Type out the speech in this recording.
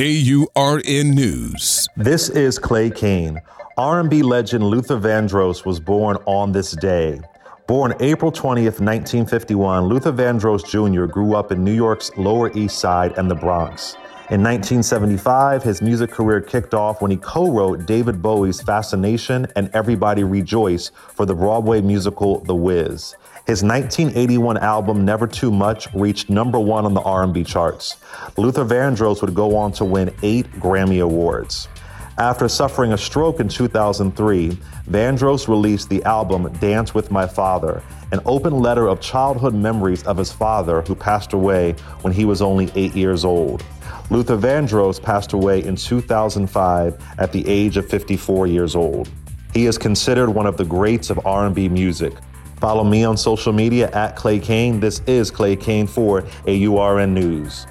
AURN News. This is Clay Cane. R&B legend Luther Vandross was born on this day. Born April 20th, 1951, Luther Vandross Jr. grew up in New York's Lower East Side and the Bronx. In 1975, his music career kicked off when he co-wrote David Bowie's Fascination and Everybody Rejoice for the Broadway musical The Wiz. His 1981 album Never Too Much reached number 1 on the R&B charts. Luther Vandross would go on to win 8 Grammy Awards. After suffering a stroke in 2003, Vandross released the album Dance with My Father, an open letter of childhood memories of his father who passed away when he was only 8 years old. Luther Vandross passed away in 2005 at the age of 54 years old. He is considered one of the greats of R&B music. Follow me on social media at Clay Cane. This is Clay Cane for AURN News.